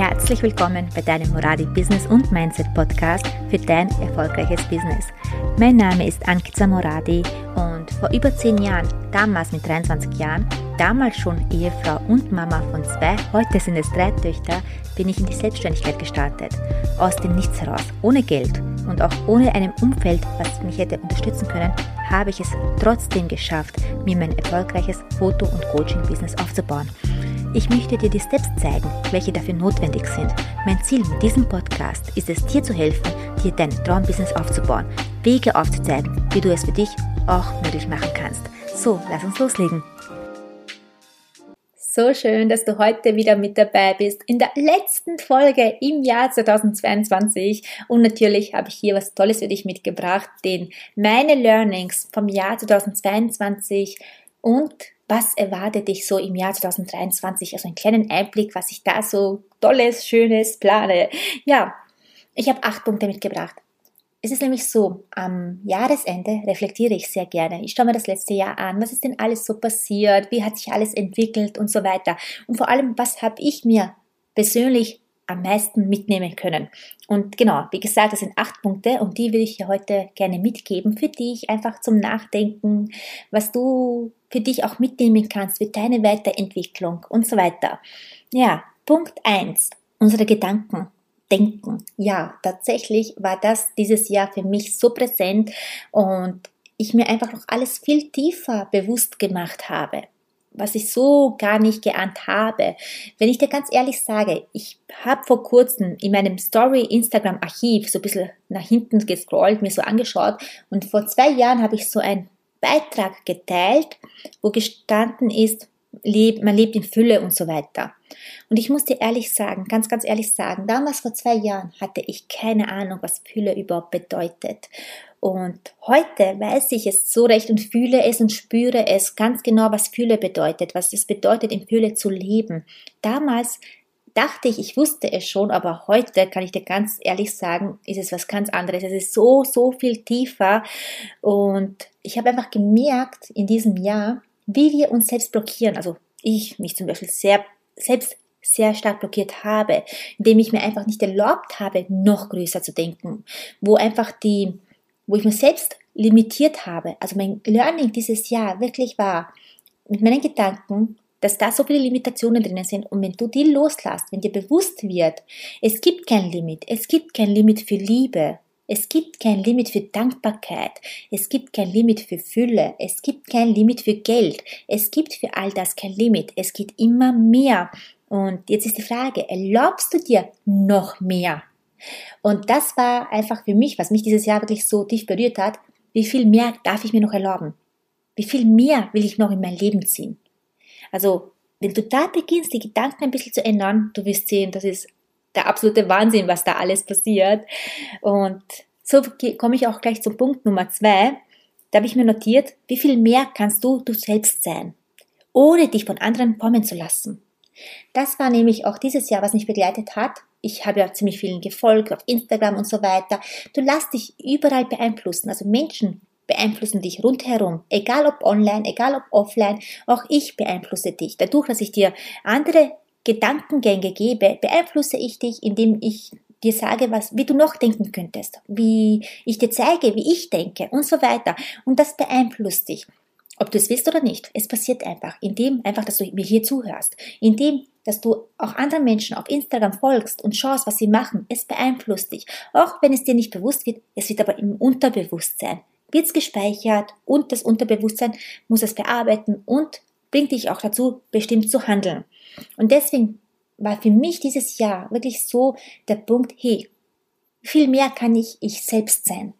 Herzlich willkommen bei deinem Moradi Business und Mindset Podcast für dein erfolgreiches Business. Mein Name ist Ankiza Moradi und vor über zehn Jahren, damals mit 23 Jahren, damals schon Ehefrau und Mama von zwei, heute sind es drei Töchter, bin ich in die Selbstständigkeit gestartet. Aus dem Nichts heraus, ohne Geld und auch ohne einem Umfeld, was mich hätte unterstützen können, habe ich es trotzdem geschafft, mir mein erfolgreiches Foto- und Coaching-Business aufzubauen. Ich möchte dir die Steps zeigen, welche dafür notwendig sind. Mein Ziel mit diesem Podcast ist es, dir zu helfen, dir dein Traumbusiness aufzubauen, Wege aufzuzeigen, wie du es für dich auch möglich machen kannst. So, lass uns loslegen. So schön, dass du heute wieder mit dabei bist in der letzten Folge im Jahr 2022. Und natürlich habe ich hier was Tolles für dich mitgebracht, den meine Learnings vom Jahr 2022 und was erwartet dich so im Jahr 2023? Also einen kleinen Einblick, was ich da so Tolles, Schönes plane. Ja, ich habe acht Punkte mitgebracht. Es ist nämlich so, am Jahresende reflektiere ich sehr gerne. Ich schaue mir das letzte Jahr an, was ist denn alles so passiert, wie hat sich alles entwickelt und so weiter. Und vor allem, was habe ich mir persönlich am meisten mitnehmen können. Und genau, wie gesagt, das sind acht Punkte und die will ich dir heute gerne mitgeben für dich, einfach zum Nachdenken, was du für dich auch mitnehmen kannst für deine Weiterentwicklung und so weiter. Ja, Punkt eins: unsere Gedanken. Denken. Ja, tatsächlich war das dieses Jahr für mich so präsent und ich mir einfach noch alles viel tiefer bewusst gemacht habe was ich so gar nicht geahnt habe. Wenn ich dir ganz ehrlich sage, ich habe vor kurzem in meinem Story Instagram Archiv so ein bisschen nach hinten gescrollt, mir so angeschaut und vor zwei Jahren habe ich so einen Beitrag geteilt, wo gestanden ist, man lebt in Fülle und so weiter. Und ich muss dir ehrlich sagen, ganz, ganz ehrlich sagen, damals vor zwei Jahren hatte ich keine Ahnung, was Fülle überhaupt bedeutet. Und heute weiß ich es so recht und fühle es und spüre es ganz genau, was Fühle bedeutet, was es bedeutet, in Fühle zu leben. Damals dachte ich, ich wusste es schon, aber heute kann ich dir ganz ehrlich sagen, ist es was ganz anderes. Es ist so, so viel tiefer. Und ich habe einfach gemerkt in diesem Jahr, wie wir uns selbst blockieren. Also ich mich zum Beispiel sehr, selbst sehr stark blockiert habe, indem ich mir einfach nicht erlaubt habe, noch größer zu denken, wo einfach die wo ich mich selbst limitiert habe, also mein Learning dieses Jahr wirklich war, mit meinen Gedanken, dass da so viele Limitationen drinnen sind und wenn du die loslässt, wenn dir bewusst wird, es gibt kein Limit, es gibt kein Limit für Liebe, es gibt kein Limit für Dankbarkeit, es gibt kein Limit für Fülle, es gibt kein Limit für Geld, es gibt für all das kein Limit, es geht immer mehr. Und jetzt ist die Frage, erlaubst du dir noch mehr? Und das war einfach für mich, was mich dieses Jahr wirklich so tief berührt hat, wie viel mehr darf ich mir noch erlauben? Wie viel mehr will ich noch in mein Leben ziehen? Also, wenn du da beginnst, die Gedanken ein bisschen zu ändern, du wirst sehen, das ist der absolute Wahnsinn, was da alles passiert. Und so komme ich auch gleich zum Punkt Nummer zwei. Da habe ich mir notiert, wie viel mehr kannst du du selbst sein, ohne dich von anderen formen zu lassen. Das war nämlich auch dieses Jahr, was mich begleitet hat. Ich habe ja ziemlich vielen gefolgt auf Instagram und so weiter. Du lass dich überall beeinflussen. Also Menschen beeinflussen dich rundherum. Egal ob online, egal ob offline. Auch ich beeinflusse dich. Dadurch, dass ich dir andere Gedankengänge gebe, beeinflusse ich dich, indem ich dir sage, was, wie du noch denken könntest, wie ich dir zeige, wie ich denke und so weiter. Und das beeinflusst dich. Ob du es willst oder nicht, es passiert einfach, indem einfach, dass du mir hier zuhörst, indem, dass du auch anderen Menschen auf Instagram folgst und schaust, was sie machen, es beeinflusst dich. Auch wenn es dir nicht bewusst wird, es wird aber im Unterbewusstsein, wird es gespeichert und das Unterbewusstsein muss es bearbeiten und bringt dich auch dazu, bestimmt zu handeln. Und deswegen war für mich dieses Jahr wirklich so der Punkt, hey, viel mehr kann ich ich selbst sein.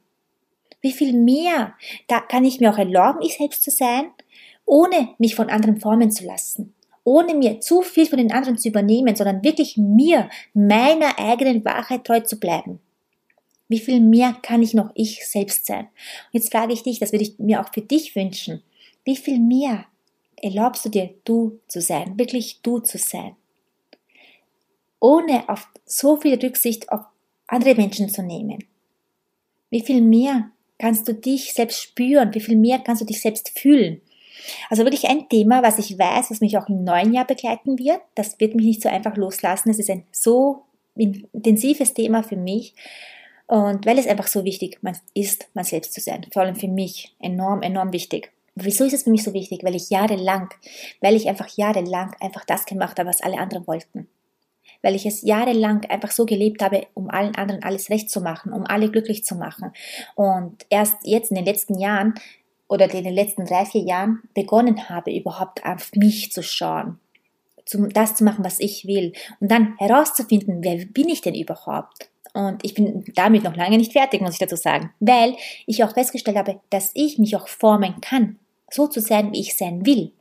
Wie viel mehr da kann ich mir auch erlauben, ich selbst zu sein, ohne mich von anderen formen zu lassen, ohne mir zu viel von den anderen zu übernehmen, sondern wirklich mir, meiner eigenen Wahrheit treu zu bleiben. Wie viel mehr kann ich noch ich selbst sein? Und jetzt frage ich dich, das würde ich mir auch für dich wünschen. Wie viel mehr erlaubst du dir, du zu sein, wirklich du zu sein? Ohne auf so viel Rücksicht auf andere Menschen zu nehmen. Wie viel mehr kannst du dich selbst spüren, wie viel mehr kannst du dich selbst fühlen. Also wirklich ein Thema, was ich weiß, was mich auch im neuen Jahr begleiten wird. Das wird mich nicht so einfach loslassen. Es ist ein so intensives Thema für mich. Und weil es einfach so wichtig ist, man selbst zu sein. Vor allem für mich enorm, enorm wichtig. Wieso ist es für mich so wichtig? Weil ich jahrelang, weil ich einfach jahrelang einfach das gemacht habe, was alle anderen wollten. Weil ich es jahrelang einfach so gelebt habe, um allen anderen alles recht zu machen, um alle glücklich zu machen. Und erst jetzt in den letzten Jahren oder in den letzten drei, vier Jahren begonnen habe, überhaupt auf mich zu schauen, das zu machen, was ich will und dann herauszufinden, wer bin ich denn überhaupt? Und ich bin damit noch lange nicht fertig, muss ich dazu sagen, weil ich auch festgestellt habe, dass ich mich auch formen kann, so zu sein, wie ich sein will.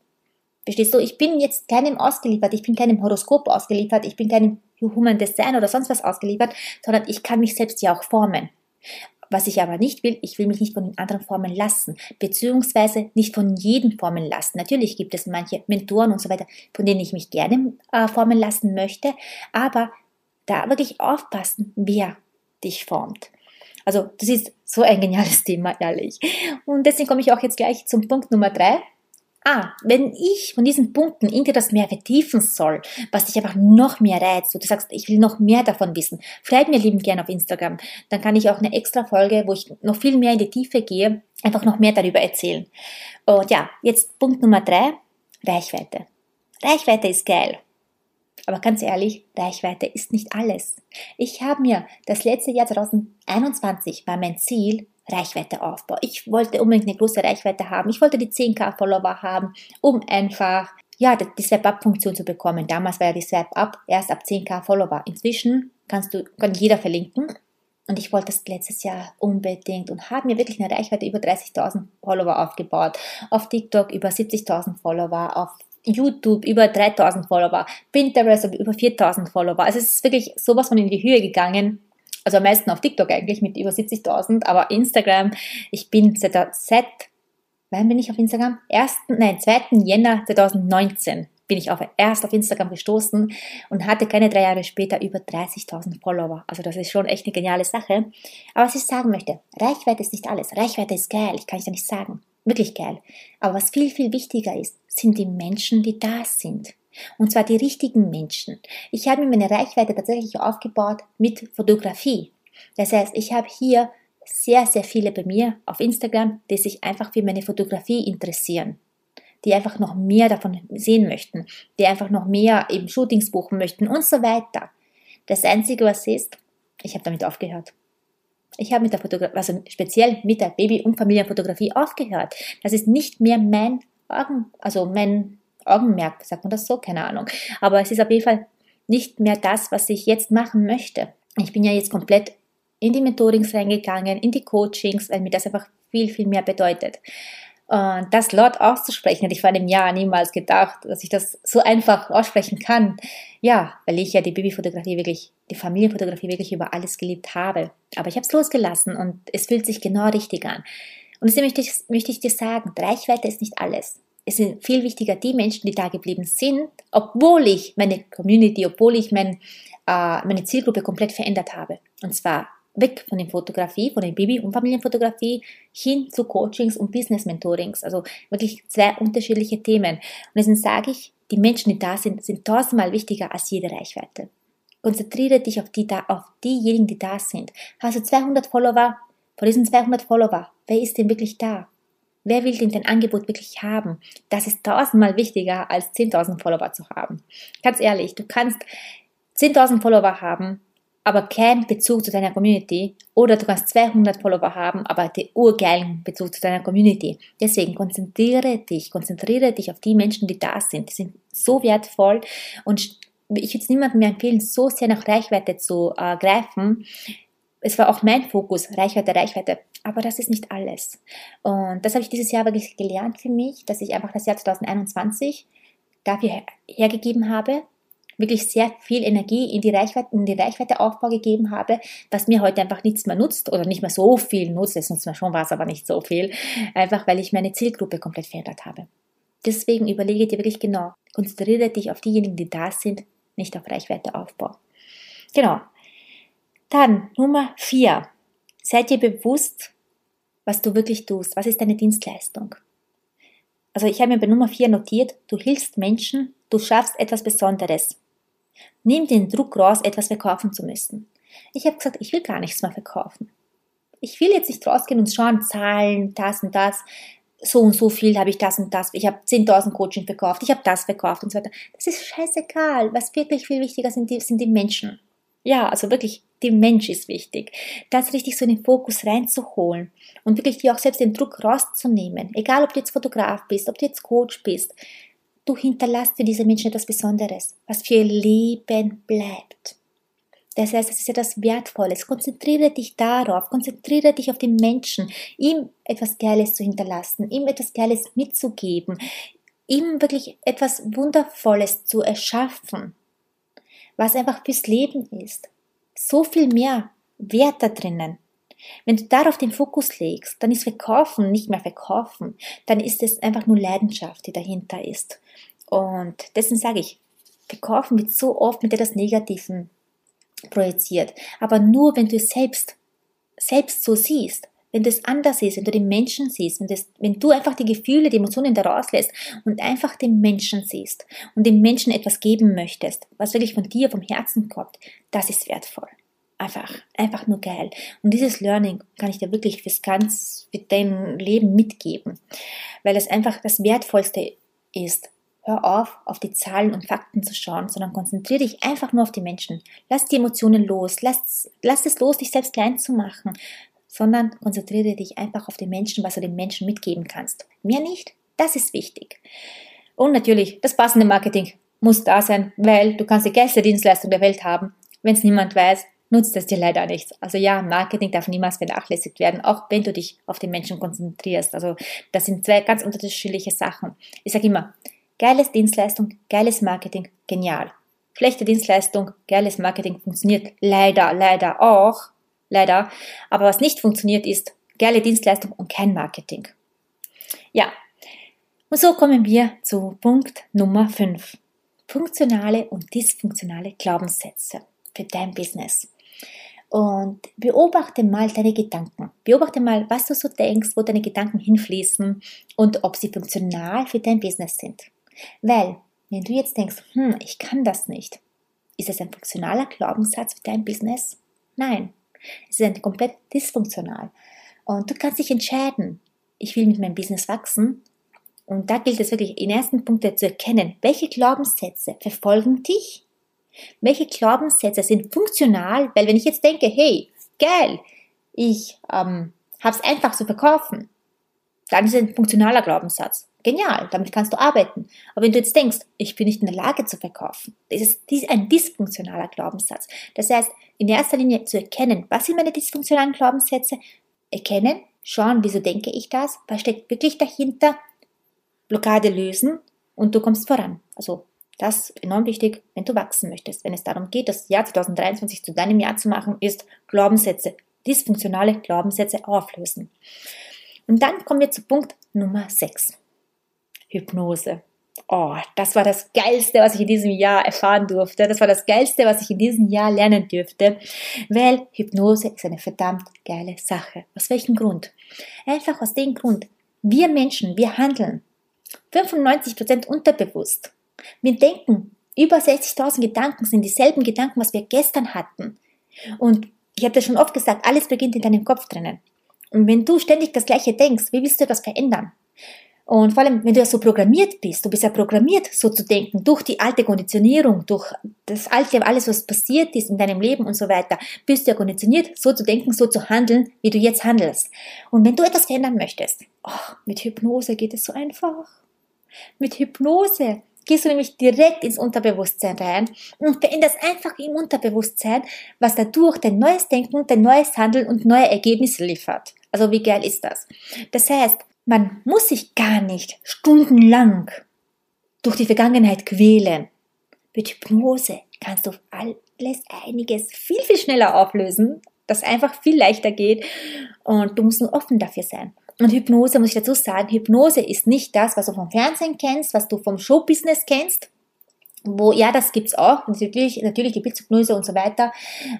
Verstehst du? Ich bin jetzt keinem ausgeliefert, ich bin keinem Horoskop ausgeliefert, ich bin keinem Human Design oder sonst was ausgeliefert, sondern ich kann mich selbst ja auch formen. Was ich aber nicht will, ich will mich nicht von den anderen formen lassen, beziehungsweise nicht von jedem formen lassen. Natürlich gibt es manche Mentoren und so weiter, von denen ich mich gerne äh, formen lassen möchte, aber da wirklich aufpassen, wer dich formt. Also das ist so ein geniales Thema, ehrlich. Und deswegen komme ich auch jetzt gleich zum Punkt Nummer drei. Ah, wenn ich von diesen Punkten in dir das mehr vertiefen soll, was dich einfach noch mehr reizt, und du sagst, ich will noch mehr davon wissen, schreib mir lieben gerne auf Instagram. Dann kann ich auch eine extra Folge, wo ich noch viel mehr in die Tiefe gehe, einfach noch mehr darüber erzählen. Und ja, jetzt Punkt Nummer drei, Reichweite. Reichweite ist geil. Aber ganz ehrlich, Reichweite ist nicht alles. Ich habe mir das letzte Jahr 2021 war mein Ziel, Reichweiteaufbau. Ich wollte unbedingt eine große Reichweite haben. Ich wollte die 10k Follower haben, um einfach ja, die Swipe-Up-Funktion zu bekommen. Damals war ja die Swipe-Up erst ab 10k Follower. Inzwischen kannst du, kann jeder verlinken. Und ich wollte das letztes Jahr unbedingt und habe mir wirklich eine Reichweite über 30.000 Follower aufgebaut. Auf TikTok über 70.000 Follower, auf YouTube über 3000 Follower, Pinterest über 4000 Follower. Also es ist wirklich sowas von in die Höhe gegangen. Also am meisten auf TikTok eigentlich mit über 70.000, aber Instagram, ich bin seit, seit, wann bin ich auf Instagram? 1., nein, 2. Jänner 2019 bin ich auf, erst auf Instagram gestoßen und hatte keine drei Jahre später über 30.000 Follower. Also das ist schon echt eine geniale Sache. Aber was ich sagen möchte, Reichweite ist nicht alles. Reichweite ist geil, ich kann ich ja nicht sagen. Wirklich geil. Aber was viel, viel wichtiger ist, sind die Menschen, die da sind. Und zwar die richtigen Menschen. Ich habe mir meine Reichweite tatsächlich aufgebaut mit Fotografie. Das heißt, ich habe hier sehr, sehr viele bei mir auf Instagram, die sich einfach für meine Fotografie interessieren, die einfach noch mehr davon sehen möchten, die einfach noch mehr eben Shootings buchen möchten und so weiter. Das Einzige, was ist, ich habe damit aufgehört. Ich habe mit der Fotografie, also speziell mit der Baby- und Familienfotografie aufgehört. Das ist nicht mehr mein also mein Augenmerk, sagt man das so? Keine Ahnung. Aber es ist auf jeden Fall nicht mehr das, was ich jetzt machen möchte. Ich bin ja jetzt komplett in die Mentorings reingegangen, in die Coachings, weil mir das einfach viel, viel mehr bedeutet. Und das laut auszusprechen, hätte ich vor einem Jahr niemals gedacht, dass ich das so einfach aussprechen kann. Ja, weil ich ja die Babyfotografie wirklich, die Familienfotografie wirklich über alles geliebt habe. Aber ich habe es losgelassen und es fühlt sich genau richtig an. Und deswegen möchte ich, möchte ich dir sagen, Reichweite ist nicht alles. Es sind viel wichtiger die Menschen, die da geblieben sind, obwohl ich meine Community, obwohl ich mein, äh, meine Zielgruppe komplett verändert habe. Und zwar weg von der Fotografie, von der Baby- und Familienfotografie hin zu Coachings und Business-Mentorings. Also wirklich zwei unterschiedliche Themen. Und deswegen sage ich, die Menschen, die da sind, sind tausendmal wichtiger als jede Reichweite. Konzentriere dich auf, die auf diejenigen, die da sind. Hast du 200 Follower? Von diesen 200 Follower, wer ist denn wirklich da? Wer will denn dein Angebot wirklich haben? Das ist tausendmal wichtiger als 10.000 Follower zu haben. Ganz ehrlich, du kannst 10.000 Follower haben, aber keinen Bezug zu deiner Community. Oder du kannst 200 Follower haben, aber den urgeilen Bezug zu deiner Community. Deswegen konzentriere dich, konzentriere dich auf die Menschen, die da sind. Die sind so wertvoll und ich würde es niemandem mehr empfehlen, so sehr nach Reichweite zu äh, greifen. Es war auch mein Fokus, Reichweite, Reichweite. Aber das ist nicht alles. Und das habe ich dieses Jahr wirklich gelernt für mich, dass ich einfach das Jahr 2021 dafür hergegeben habe, wirklich sehr viel Energie in die Reichweite, in die Reichweiteaufbau gegeben habe, was mir heute einfach nichts mehr nutzt oder nicht mehr so viel nutzt. Es nutzt mir schon was, aber nicht so viel. Einfach weil ich meine Zielgruppe komplett verändert habe. Deswegen überlege dir wirklich genau, konzentriere dich auf diejenigen, die da sind, nicht auf Reichweiteaufbau. Genau. Dann Nummer vier. Seid dir bewusst, was du wirklich tust. Was ist deine Dienstleistung? Also ich habe mir bei Nummer 4 notiert, du hilfst Menschen, du schaffst etwas Besonderes. Nimm den Druck raus, etwas verkaufen zu müssen. Ich habe gesagt, ich will gar nichts mehr verkaufen. Ich will jetzt nicht rausgehen und schauen, Zahlen, das und das, so und so viel habe ich das und das, ich habe 10.000 Coaching verkauft, ich habe das verkauft und so weiter. Das ist scheißegal. Was wirklich viel wichtiger sind, die, sind die Menschen. Ja, also wirklich, der Mensch ist wichtig. Das richtig so in den Fokus reinzuholen und wirklich dir auch selbst den Druck rauszunehmen. Egal, ob du jetzt Fotograf bist, ob du jetzt Coach bist. Du hinterlässt für diese Menschen etwas Besonderes, was für ihr Leben bleibt. Das heißt, es ist etwas Wertvolles. Konzentriere dich darauf, konzentriere dich auf den Menschen, ihm etwas Geiles zu hinterlassen, ihm etwas Geiles mitzugeben, ihm wirklich etwas Wundervolles zu erschaffen, was einfach fürs Leben ist. So viel mehr Wert da drinnen. Wenn du darauf den Fokus legst, dann ist Verkaufen nicht mehr Verkaufen, dann ist es einfach nur Leidenschaft, die dahinter ist. Und deswegen sage ich, Verkaufen wird so oft mit etwas Negativen projiziert. Aber nur wenn du es selbst, selbst so siehst, wenn du es anders siehst, wenn du den Menschen siehst, wenn, das, wenn du einfach die Gefühle, die Emotionen daraus lässt und einfach den Menschen siehst und dem Menschen etwas geben möchtest, was wirklich von dir, vom Herzen kommt, das ist wertvoll. Einfach, einfach nur geil. Und dieses Learning kann ich dir wirklich fürs ganz, für dein Leben mitgeben, weil es einfach das Wertvollste ist, Hör auf, auf die Zahlen und Fakten zu schauen, sondern konzentriere dich einfach nur auf die Menschen. Lass die Emotionen los, lass, lass es los, dich selbst klein zu machen, sondern konzentriere dich einfach auf den Menschen, was du den Menschen mitgeben kannst. Mehr nicht, das ist wichtig. Und natürlich, das passende Marketing muss da sein, weil du kannst die geilste Dienstleistung der Welt haben. Wenn es niemand weiß, nutzt es dir leider nichts. Also ja, Marketing darf niemals vernachlässigt werden, auch wenn du dich auf den Menschen konzentrierst. Also das sind zwei ganz unterschiedliche Sachen. Ich sage immer, Geiles Dienstleistung, geiles Marketing, genial. Schlechte Dienstleistung, geiles Marketing funktioniert leider, leider auch, leider. Aber was nicht funktioniert ist geile Dienstleistung und kein Marketing. Ja. Und so kommen wir zu Punkt Nummer 5. Funktionale und dysfunktionale Glaubenssätze für dein Business. Und beobachte mal deine Gedanken. Beobachte mal, was du so denkst, wo deine Gedanken hinfließen und ob sie funktional für dein Business sind. Weil, wenn du jetzt denkst, hm, ich kann das nicht, ist es ein funktionaler Glaubenssatz für dein Business? Nein, es ist ein komplett dysfunktional. Und du kannst dich entscheiden, ich will mit meinem Business wachsen. Und da gilt es wirklich in ersten Punkten zu erkennen, welche Glaubenssätze verfolgen dich? Welche Glaubenssätze sind funktional? Weil wenn ich jetzt denke, hey, geil, ich ähm, habe es einfach zu verkaufen, dann ist es ein funktionaler Glaubenssatz. Genial, damit kannst du arbeiten. Aber wenn du jetzt denkst, ich bin nicht in der Lage zu verkaufen, das ist ein dysfunktionaler Glaubenssatz. Das heißt, in erster Linie zu erkennen, was sind meine dysfunktionalen Glaubenssätze, erkennen, schauen, wieso denke ich das, was steckt wirklich dahinter, Blockade lösen und du kommst voran. Also das ist enorm wichtig, wenn du wachsen möchtest. Wenn es darum geht, das Jahr 2023 zu deinem Jahr zu machen, ist Glaubenssätze, dysfunktionale Glaubenssätze auflösen. Und dann kommen wir zu Punkt Nummer 6. Hypnose. Oh, das war das Geilste, was ich in diesem Jahr erfahren durfte. Das war das Geilste, was ich in diesem Jahr lernen dürfte. Weil Hypnose ist eine verdammt geile Sache. Aus welchem Grund? Einfach aus dem Grund. Wir Menschen, wir handeln 95% unterbewusst. Wir denken, über 60.000 Gedanken sind dieselben Gedanken, was wir gestern hatten. Und ich habe das schon oft gesagt, alles beginnt in deinem Kopf drinnen. Und wenn du ständig das Gleiche denkst, wie willst du das verändern? Und vor allem, wenn du ja so programmiert bist, du bist ja programmiert, so zu denken, durch die alte Konditionierung, durch das alte, alles, was passiert ist in deinem Leben und so weiter, bist du ja konditioniert, so zu denken, so zu handeln, wie du jetzt handelst. Und wenn du etwas verändern möchtest, oh, mit Hypnose geht es so einfach. Mit Hypnose gehst du nämlich direkt ins Unterbewusstsein rein und veränderst einfach im Unterbewusstsein, was dadurch dein neues Denken, dein neues Handeln und neue Ergebnisse liefert. Also wie geil ist das? Das heißt, man muss sich gar nicht stundenlang durch die Vergangenheit quälen. Mit Hypnose kannst du alles einiges viel, viel schneller auflösen, das einfach viel leichter geht und du musst nur offen dafür sein. Und Hypnose, muss ich dazu sagen, Hypnose ist nicht das, was du vom Fernsehen kennst, was du vom Showbusiness kennst, wo, ja, das gibt's auch, natürlich, natürliche Bildhypnose und so weiter,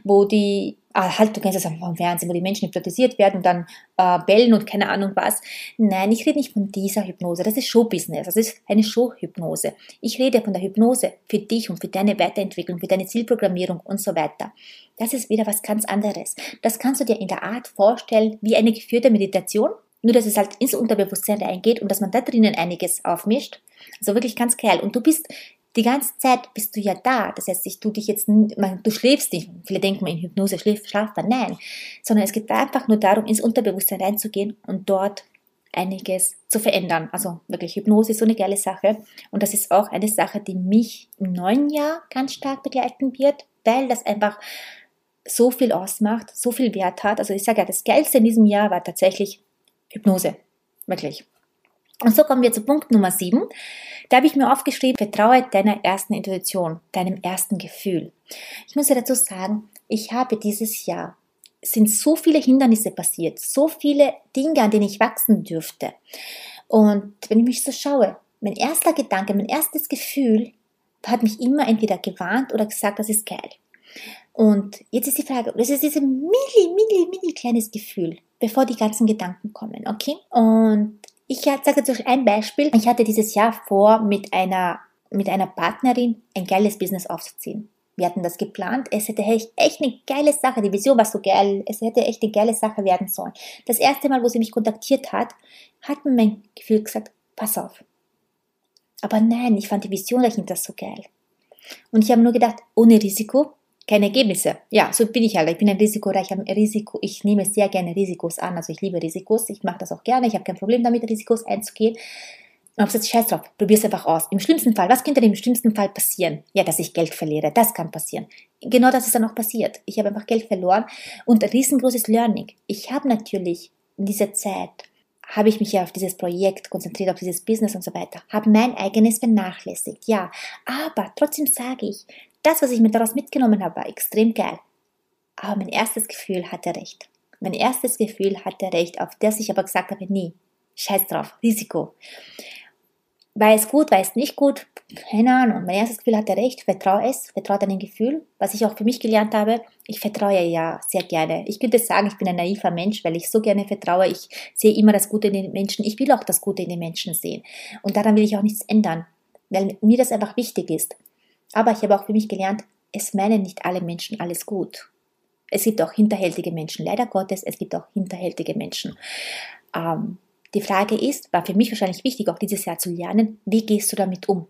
wo die, ah, halt, du kennst das auch vom Fernsehen, wo die Menschen hypnotisiert werden und dann äh, bellen und keine Ahnung was. Nein, ich rede nicht von dieser Hypnose, das ist Showbusiness, das ist eine Showhypnose. Ich rede von der Hypnose für dich und für deine Weiterentwicklung, für deine Zielprogrammierung und so weiter. Das ist wieder was ganz anderes. Das kannst du dir in der Art vorstellen wie eine geführte Meditation, nur dass es halt ins Unterbewusstsein reingeht und dass man da drinnen einiges aufmischt. Also wirklich ganz geil. Und du bist die ganze Zeit bist du ja da. Das heißt, ich tu dich jetzt, du schläfst nicht. Viele denken, in Hypnose schläft, schlaft man. Nein. Sondern es geht einfach nur darum, ins Unterbewusstsein reinzugehen und dort einiges zu verändern. Also wirklich, Hypnose ist so eine geile Sache. Und das ist auch eine Sache, die mich im neuen Jahr ganz stark begleiten wird, weil das einfach so viel ausmacht, so viel Wert hat. Also ich sage ja, das Geilste in diesem Jahr war tatsächlich Hypnose. Wirklich. Und so kommen wir zu Punkt Nummer 7. Da habe ich mir aufgeschrieben, vertraue deiner ersten Intuition, deinem ersten Gefühl. Ich muss ja dazu sagen, ich habe dieses Jahr sind so viele Hindernisse passiert, so viele Dinge, an denen ich wachsen dürfte. Und wenn ich mich so schaue, mein erster Gedanke, mein erstes Gefühl hat mich immer entweder gewarnt oder gesagt, das ist geil. Und jetzt ist die Frage, das ist dieses mini, mini, mini kleines Gefühl, bevor die ganzen Gedanken kommen, okay? Und ich sage euch ein Beispiel. Ich hatte dieses Jahr vor, mit einer, mit einer Partnerin ein geiles Business aufzuziehen. Wir hatten das geplant. Es hätte echt eine geile Sache. Die Vision war so geil. Es hätte echt eine geile Sache werden sollen. Das erste Mal, wo sie mich kontaktiert hat, hat mir mein Gefühl gesagt, pass auf. Aber nein, ich fand die Vision dahinter so geil. Und ich habe nur gedacht, ohne Risiko keine Ergebnisse. Ja, so bin ich halt. Ich bin ein risikoreicher Risiko. Ich nehme sehr gerne Risikos an. Also ich liebe Risikos. Ich mache das auch gerne. Ich habe kein Problem damit, Risikos einzugehen. Und jetzt scheiß drauf, probier's einfach aus. Im schlimmsten Fall, was könnte im schlimmsten Fall passieren? Ja, dass ich Geld verliere. Das kann passieren. Genau das ist dann auch passiert. Ich habe einfach Geld verloren und ein riesengroßes Learning. Ich habe natürlich in dieser Zeit habe ich mich ja auf dieses Projekt konzentriert, auf dieses Business und so weiter, habe mein eigenes vernachlässigt, ja. Aber trotzdem sage ich, das, was ich mir daraus mitgenommen habe, war extrem geil. Aber mein erstes Gefühl hatte recht. Mein erstes Gefühl hatte recht, auf das ich aber gesagt habe, nie. Scheiß drauf, Risiko. War es gut, war es nicht gut? Keine Ahnung. Mein erstes Gefühl hatte recht. Vertraue es, vertraue deinem Gefühl. Was ich auch für mich gelernt habe, ich vertraue ja sehr gerne. Ich könnte sagen, ich bin ein naiver Mensch, weil ich so gerne vertraue. Ich sehe immer das Gute in den Menschen. Ich will auch das Gute in den Menschen sehen. Und daran will ich auch nichts ändern, weil mir das einfach wichtig ist. Aber ich habe auch für mich gelernt, es meinen nicht alle Menschen alles gut. Es gibt auch hinterhältige Menschen, leider Gottes, es gibt auch hinterhältige Menschen. Ähm, die Frage ist, war für mich wahrscheinlich wichtig, auch dieses Jahr zu lernen, wie gehst du damit um?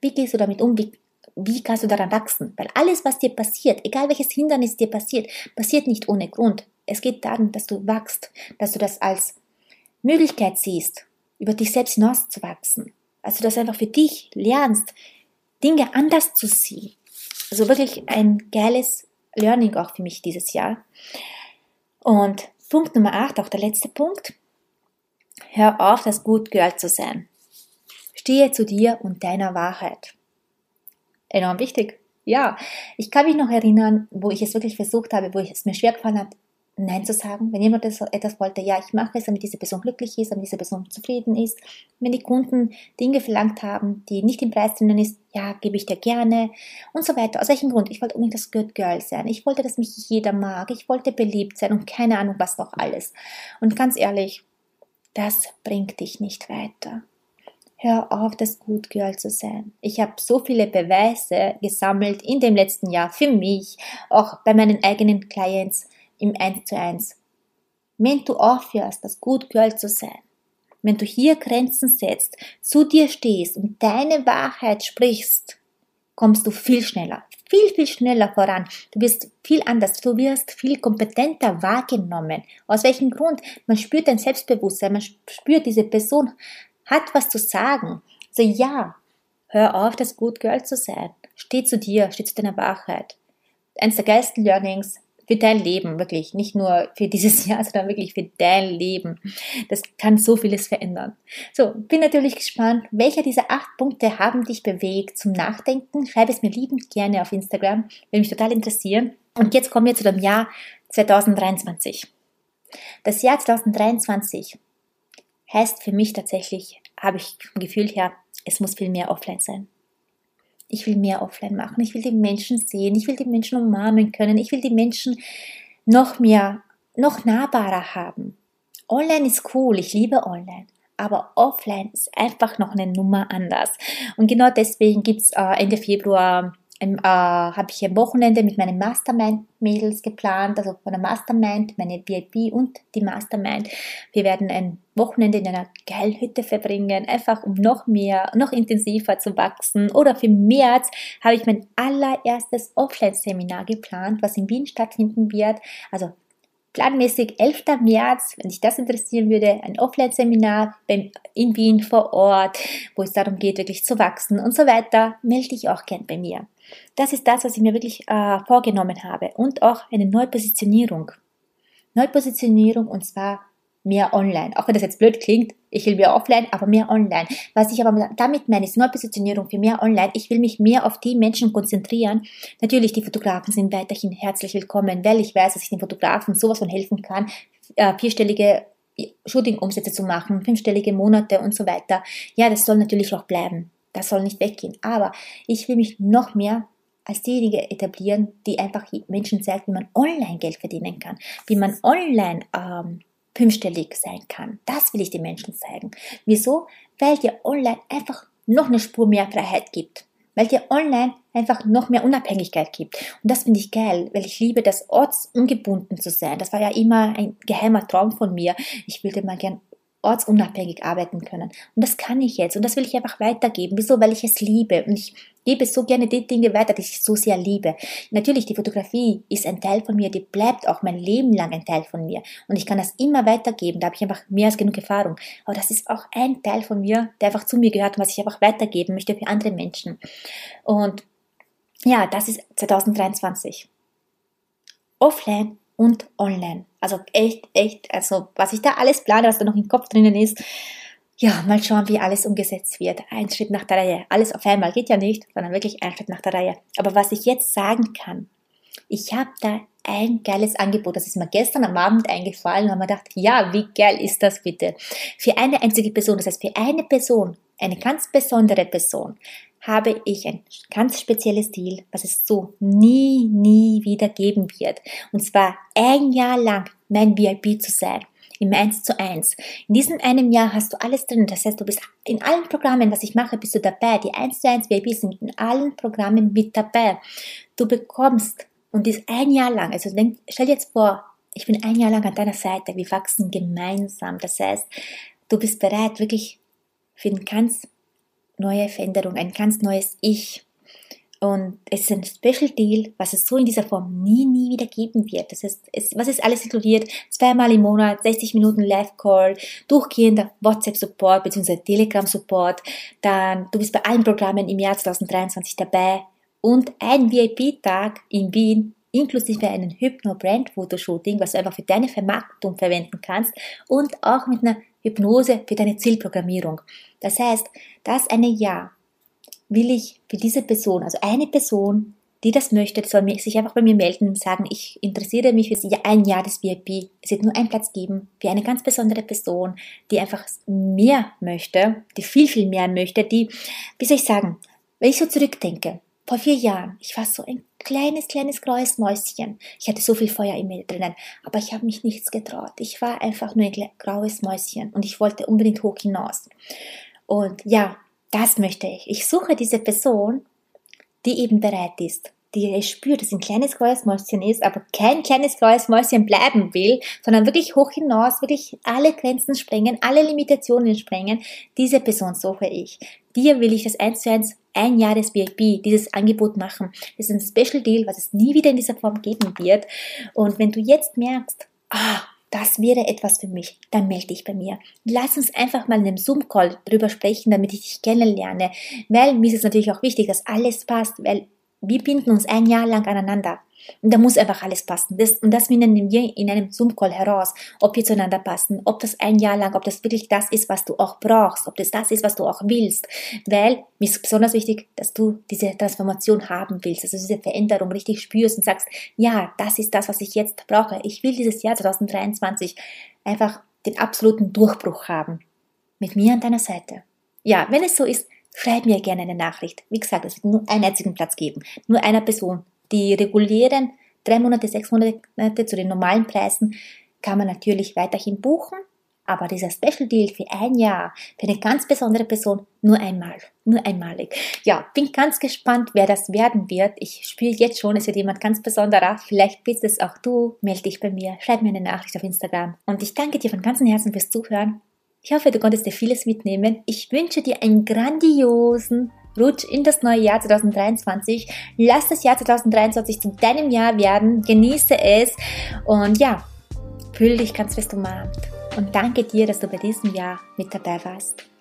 Wie gehst du damit um? Wie, wie kannst du daran wachsen? Weil alles, was dir passiert, egal welches Hindernis dir passiert, passiert nicht ohne Grund. Es geht darum, dass du wachst, dass du das als Möglichkeit siehst, über dich selbst hinauszuwachsen. Also, dass du einfach für dich lernst, Dinge anders zu sehen. Also wirklich ein geiles Learning auch für mich dieses Jahr. Und Punkt Nummer 8, auch der letzte Punkt. Hör auf, das Good Girl zu sein. Stehe zu dir und deiner Wahrheit. Enorm wichtig. Ja, ich kann mich noch erinnern, wo ich es wirklich versucht habe, wo es mir schwer gefallen hat, Nein zu sagen, wenn jemand etwas wollte, ja, ich mache es, damit diese Person glücklich ist, damit diese Person zufrieden ist. Wenn die Kunden Dinge verlangt haben, die nicht im Preis drinnen ist, ja, gebe ich dir gerne und so weiter. Aus welchem Grund? Ich wollte unbedingt das Good Girl sein. Ich wollte, dass mich jeder mag. Ich wollte beliebt sein und keine Ahnung, was noch alles. Und ganz ehrlich, das bringt dich nicht weiter. Hör auf, das Good Girl zu sein. Ich habe so viele Beweise gesammelt in dem letzten Jahr für mich, auch bei meinen eigenen Clients, im 1 zu 1. Wenn du aufhörst, das Good Girl zu sein, wenn du hier Grenzen setzt, zu dir stehst und deine Wahrheit sprichst, kommst du viel schneller, viel, viel schneller voran. Du wirst viel anders, du wirst viel kompetenter wahrgenommen. Aus welchem Grund? Man spürt dein Selbstbewusstsein, man spürt, diese Person hat was zu sagen. So ja, hör auf, das Good Girl zu sein. Steh zu dir, steh zu deiner Wahrheit. Eins der geilsten Learnings, für dein Leben, wirklich. Nicht nur für dieses Jahr, sondern wirklich für dein Leben. Das kann so vieles verändern. So, bin natürlich gespannt, welcher dieser acht Punkte haben dich bewegt zum Nachdenken. Schreib es mir liebend gerne auf Instagram, würde mich total interessieren. Und jetzt kommen wir zu dem Jahr 2023. Das Jahr 2023 heißt für mich tatsächlich, habe ich vom Gefühl her, es muss viel mehr offline sein. Ich will mehr offline machen. Ich will die Menschen sehen. Ich will die Menschen umarmen können. Ich will die Menschen noch mehr, noch nahbarer haben. Online ist cool. Ich liebe online aber offline ist einfach noch eine Nummer anders. Und genau deswegen gibt's äh, Ende Februar äh, habe ich ein Wochenende mit meinen Mastermind-Mädels geplant, also von der Mastermind, meine VIP und die Mastermind. Wir werden ein Wochenende in einer geilen Hütte verbringen, einfach um noch mehr, noch intensiver zu wachsen. Oder für März habe ich mein allererstes Offline-Seminar geplant, was in Wien stattfinden wird. Also planmäßig 11. März, wenn dich das interessieren würde, ein Offline-Seminar in Wien vor Ort, wo es darum geht, wirklich zu wachsen und so weiter, melde dich auch gern bei mir. Das ist das, was ich mir wirklich äh, vorgenommen habe und auch eine Neupositionierung. Neupositionierung und zwar mehr online. Auch wenn das jetzt blöd klingt, ich will mehr offline, aber mehr online. Was ich aber damit meine, ist Neupositionierung für mehr online. Ich will mich mehr auf die Menschen konzentrieren. Natürlich, die Fotografen sind weiterhin herzlich willkommen, weil ich weiß, dass ich den Fotografen sowas von helfen kann, äh, vierstellige Shooting-Umsätze zu machen, fünfstellige Monate und so weiter. Ja, das soll natürlich auch bleiben. Das soll nicht weggehen. Aber ich will mich noch mehr als diejenige etablieren, die einfach Menschen zeigt, wie man online Geld verdienen kann, wie man online ähm, fünfstellig sein kann. Das will ich den Menschen zeigen. Wieso? Weil dir online einfach noch eine Spur mehr Freiheit gibt. Weil dir online einfach noch mehr Unabhängigkeit gibt. Und das finde ich geil, weil ich liebe das ortsungebunden zu sein. Das war ja immer ein geheimer Traum von mir. Ich wollte mal gern ortsunabhängig arbeiten können. Und das kann ich jetzt und das will ich einfach weitergeben. Wieso? Weil ich es liebe und ich gebe so gerne die Dinge weiter, die ich so sehr liebe. Natürlich, die Fotografie ist ein Teil von mir, die bleibt auch mein Leben lang ein Teil von mir und ich kann das immer weitergeben. Da habe ich einfach mehr als genug Erfahrung. Aber das ist auch ein Teil von mir, der einfach zu mir gehört und was ich einfach weitergeben möchte für andere Menschen. Und ja, das ist 2023. Offline und online. Also echt, echt, also was ich da alles plane, was da noch im Kopf drinnen ist, ja, mal schauen, wie alles umgesetzt wird. Ein Schritt nach der Reihe. Alles auf einmal geht ja nicht, sondern wirklich ein Schritt nach der Reihe. Aber was ich jetzt sagen kann, ich habe da ein geiles Angebot. Das ist mir gestern am Abend eingefallen und habe mir gedacht, ja, wie geil ist das bitte? Für eine einzige Person, das heißt für eine Person, eine ganz besondere Person, habe ich ein ganz spezielles Deal, was es so nie, nie wieder geben wird. Und zwar ein Jahr lang mein VIP zu sein. Im 1 zu 1. In diesem einem Jahr hast du alles drin. Das heißt, du bist in allen Programmen, was ich mache, bist du dabei. Die 1 zu 1 VIP sind in allen Programmen mit dabei. Du bekommst, und dies ein Jahr lang, also denk, stell dir jetzt vor, ich bin ein Jahr lang an deiner Seite, wir wachsen gemeinsam. Das heißt, du bist bereit, wirklich für den ganz neue Veränderung, ein ganz neues Ich. Und es ist ein Special Deal, was es so in dieser Form nie, nie wieder geben wird. Das heißt, es, was ist alles inkludiert? Zweimal im Monat, 60 Minuten Live-Call, durchgehender WhatsApp-Support bzw. Telegram-Support. Dann, du bist bei allen Programmen im Jahr 2023 dabei. Und ein VIP-Tag in Wien inklusive einen Hypno-Brand-Fotoshooting, was du einfach für deine Vermarktung verwenden kannst und auch mit einer Hypnose für deine Zielprogrammierung. Das heißt, das eine Jahr will ich für diese Person, also eine Person, die das möchte, soll sich einfach bei mir melden und sagen, ich interessiere mich für ein Jahr des VIP. Es wird nur einen Platz geben für eine ganz besondere Person, die einfach mehr möchte, die viel, viel mehr möchte, die, wie soll ich sagen, wenn ich so zurückdenke, vor vier Jahren, ich war so ein kleines, kleines graues Mäuschen. Ich hatte so viel Feuer in mir drinnen, aber ich habe mich nichts getraut. Ich war einfach nur ein graues Mäuschen und ich wollte unbedingt hoch hinaus. Und ja, das möchte ich. Ich suche diese Person, die eben bereit ist, die spürt, dass ein kleines graues Mäuschen ist, aber kein kleines graues Mäuschen bleiben will, sondern wirklich hoch hinaus, wirklich alle Grenzen sprengen, alle Limitationen sprengen. Diese Person suche ich. Dir will ich das eins zu eins ein Jahr des VIP, dieses Angebot machen. Das ist ein Special Deal, was es nie wieder in dieser Form geben wird. Und wenn du jetzt merkst, ah, das wäre etwas für mich, dann melde dich bei mir. Lass uns einfach mal in einem Zoom-Call drüber sprechen, damit ich dich kennenlerne. Weil mir ist es natürlich auch wichtig, dass alles passt, weil wir binden uns ein Jahr lang aneinander. Und da muss einfach alles passen. Das, und das finden wir in einem Zoom-Call heraus, ob wir zueinander passen, ob das ein Jahr lang, ob das wirklich das ist, was du auch brauchst, ob das das ist, was du auch willst. Weil mir ist besonders wichtig, dass du diese Transformation haben willst, du diese Veränderung richtig spürst und sagst, ja, das ist das, was ich jetzt brauche. Ich will dieses Jahr 2023 einfach den absoluten Durchbruch haben. Mit mir an deiner Seite. Ja, wenn es so ist, schreib mir gerne eine Nachricht. Wie gesagt, es wird nur einen einzigen Platz geben. Nur einer Person. Die regulären drei Monate, sechs Monate zu den normalen Preisen kann man natürlich weiterhin buchen. Aber dieser Special Deal für ein Jahr, für eine ganz besondere Person, nur einmal, nur einmalig. Ja, bin ganz gespannt, wer das werden wird. Ich spüre jetzt schon, es wird jemand ganz besonderer. Vielleicht bist es auch du. Melde dich bei mir, schreib mir eine Nachricht auf Instagram. Und ich danke dir von ganzem Herzen fürs Zuhören. Ich hoffe, du konntest dir vieles mitnehmen. Ich wünsche dir einen grandiosen Rutsch in das neue Jahr 2023. Lass das Jahr 2023 zu deinem Jahr werden. Genieße es. Und ja, fühle dich ganz fest umarmt. Und danke dir, dass du bei diesem Jahr mit dabei warst.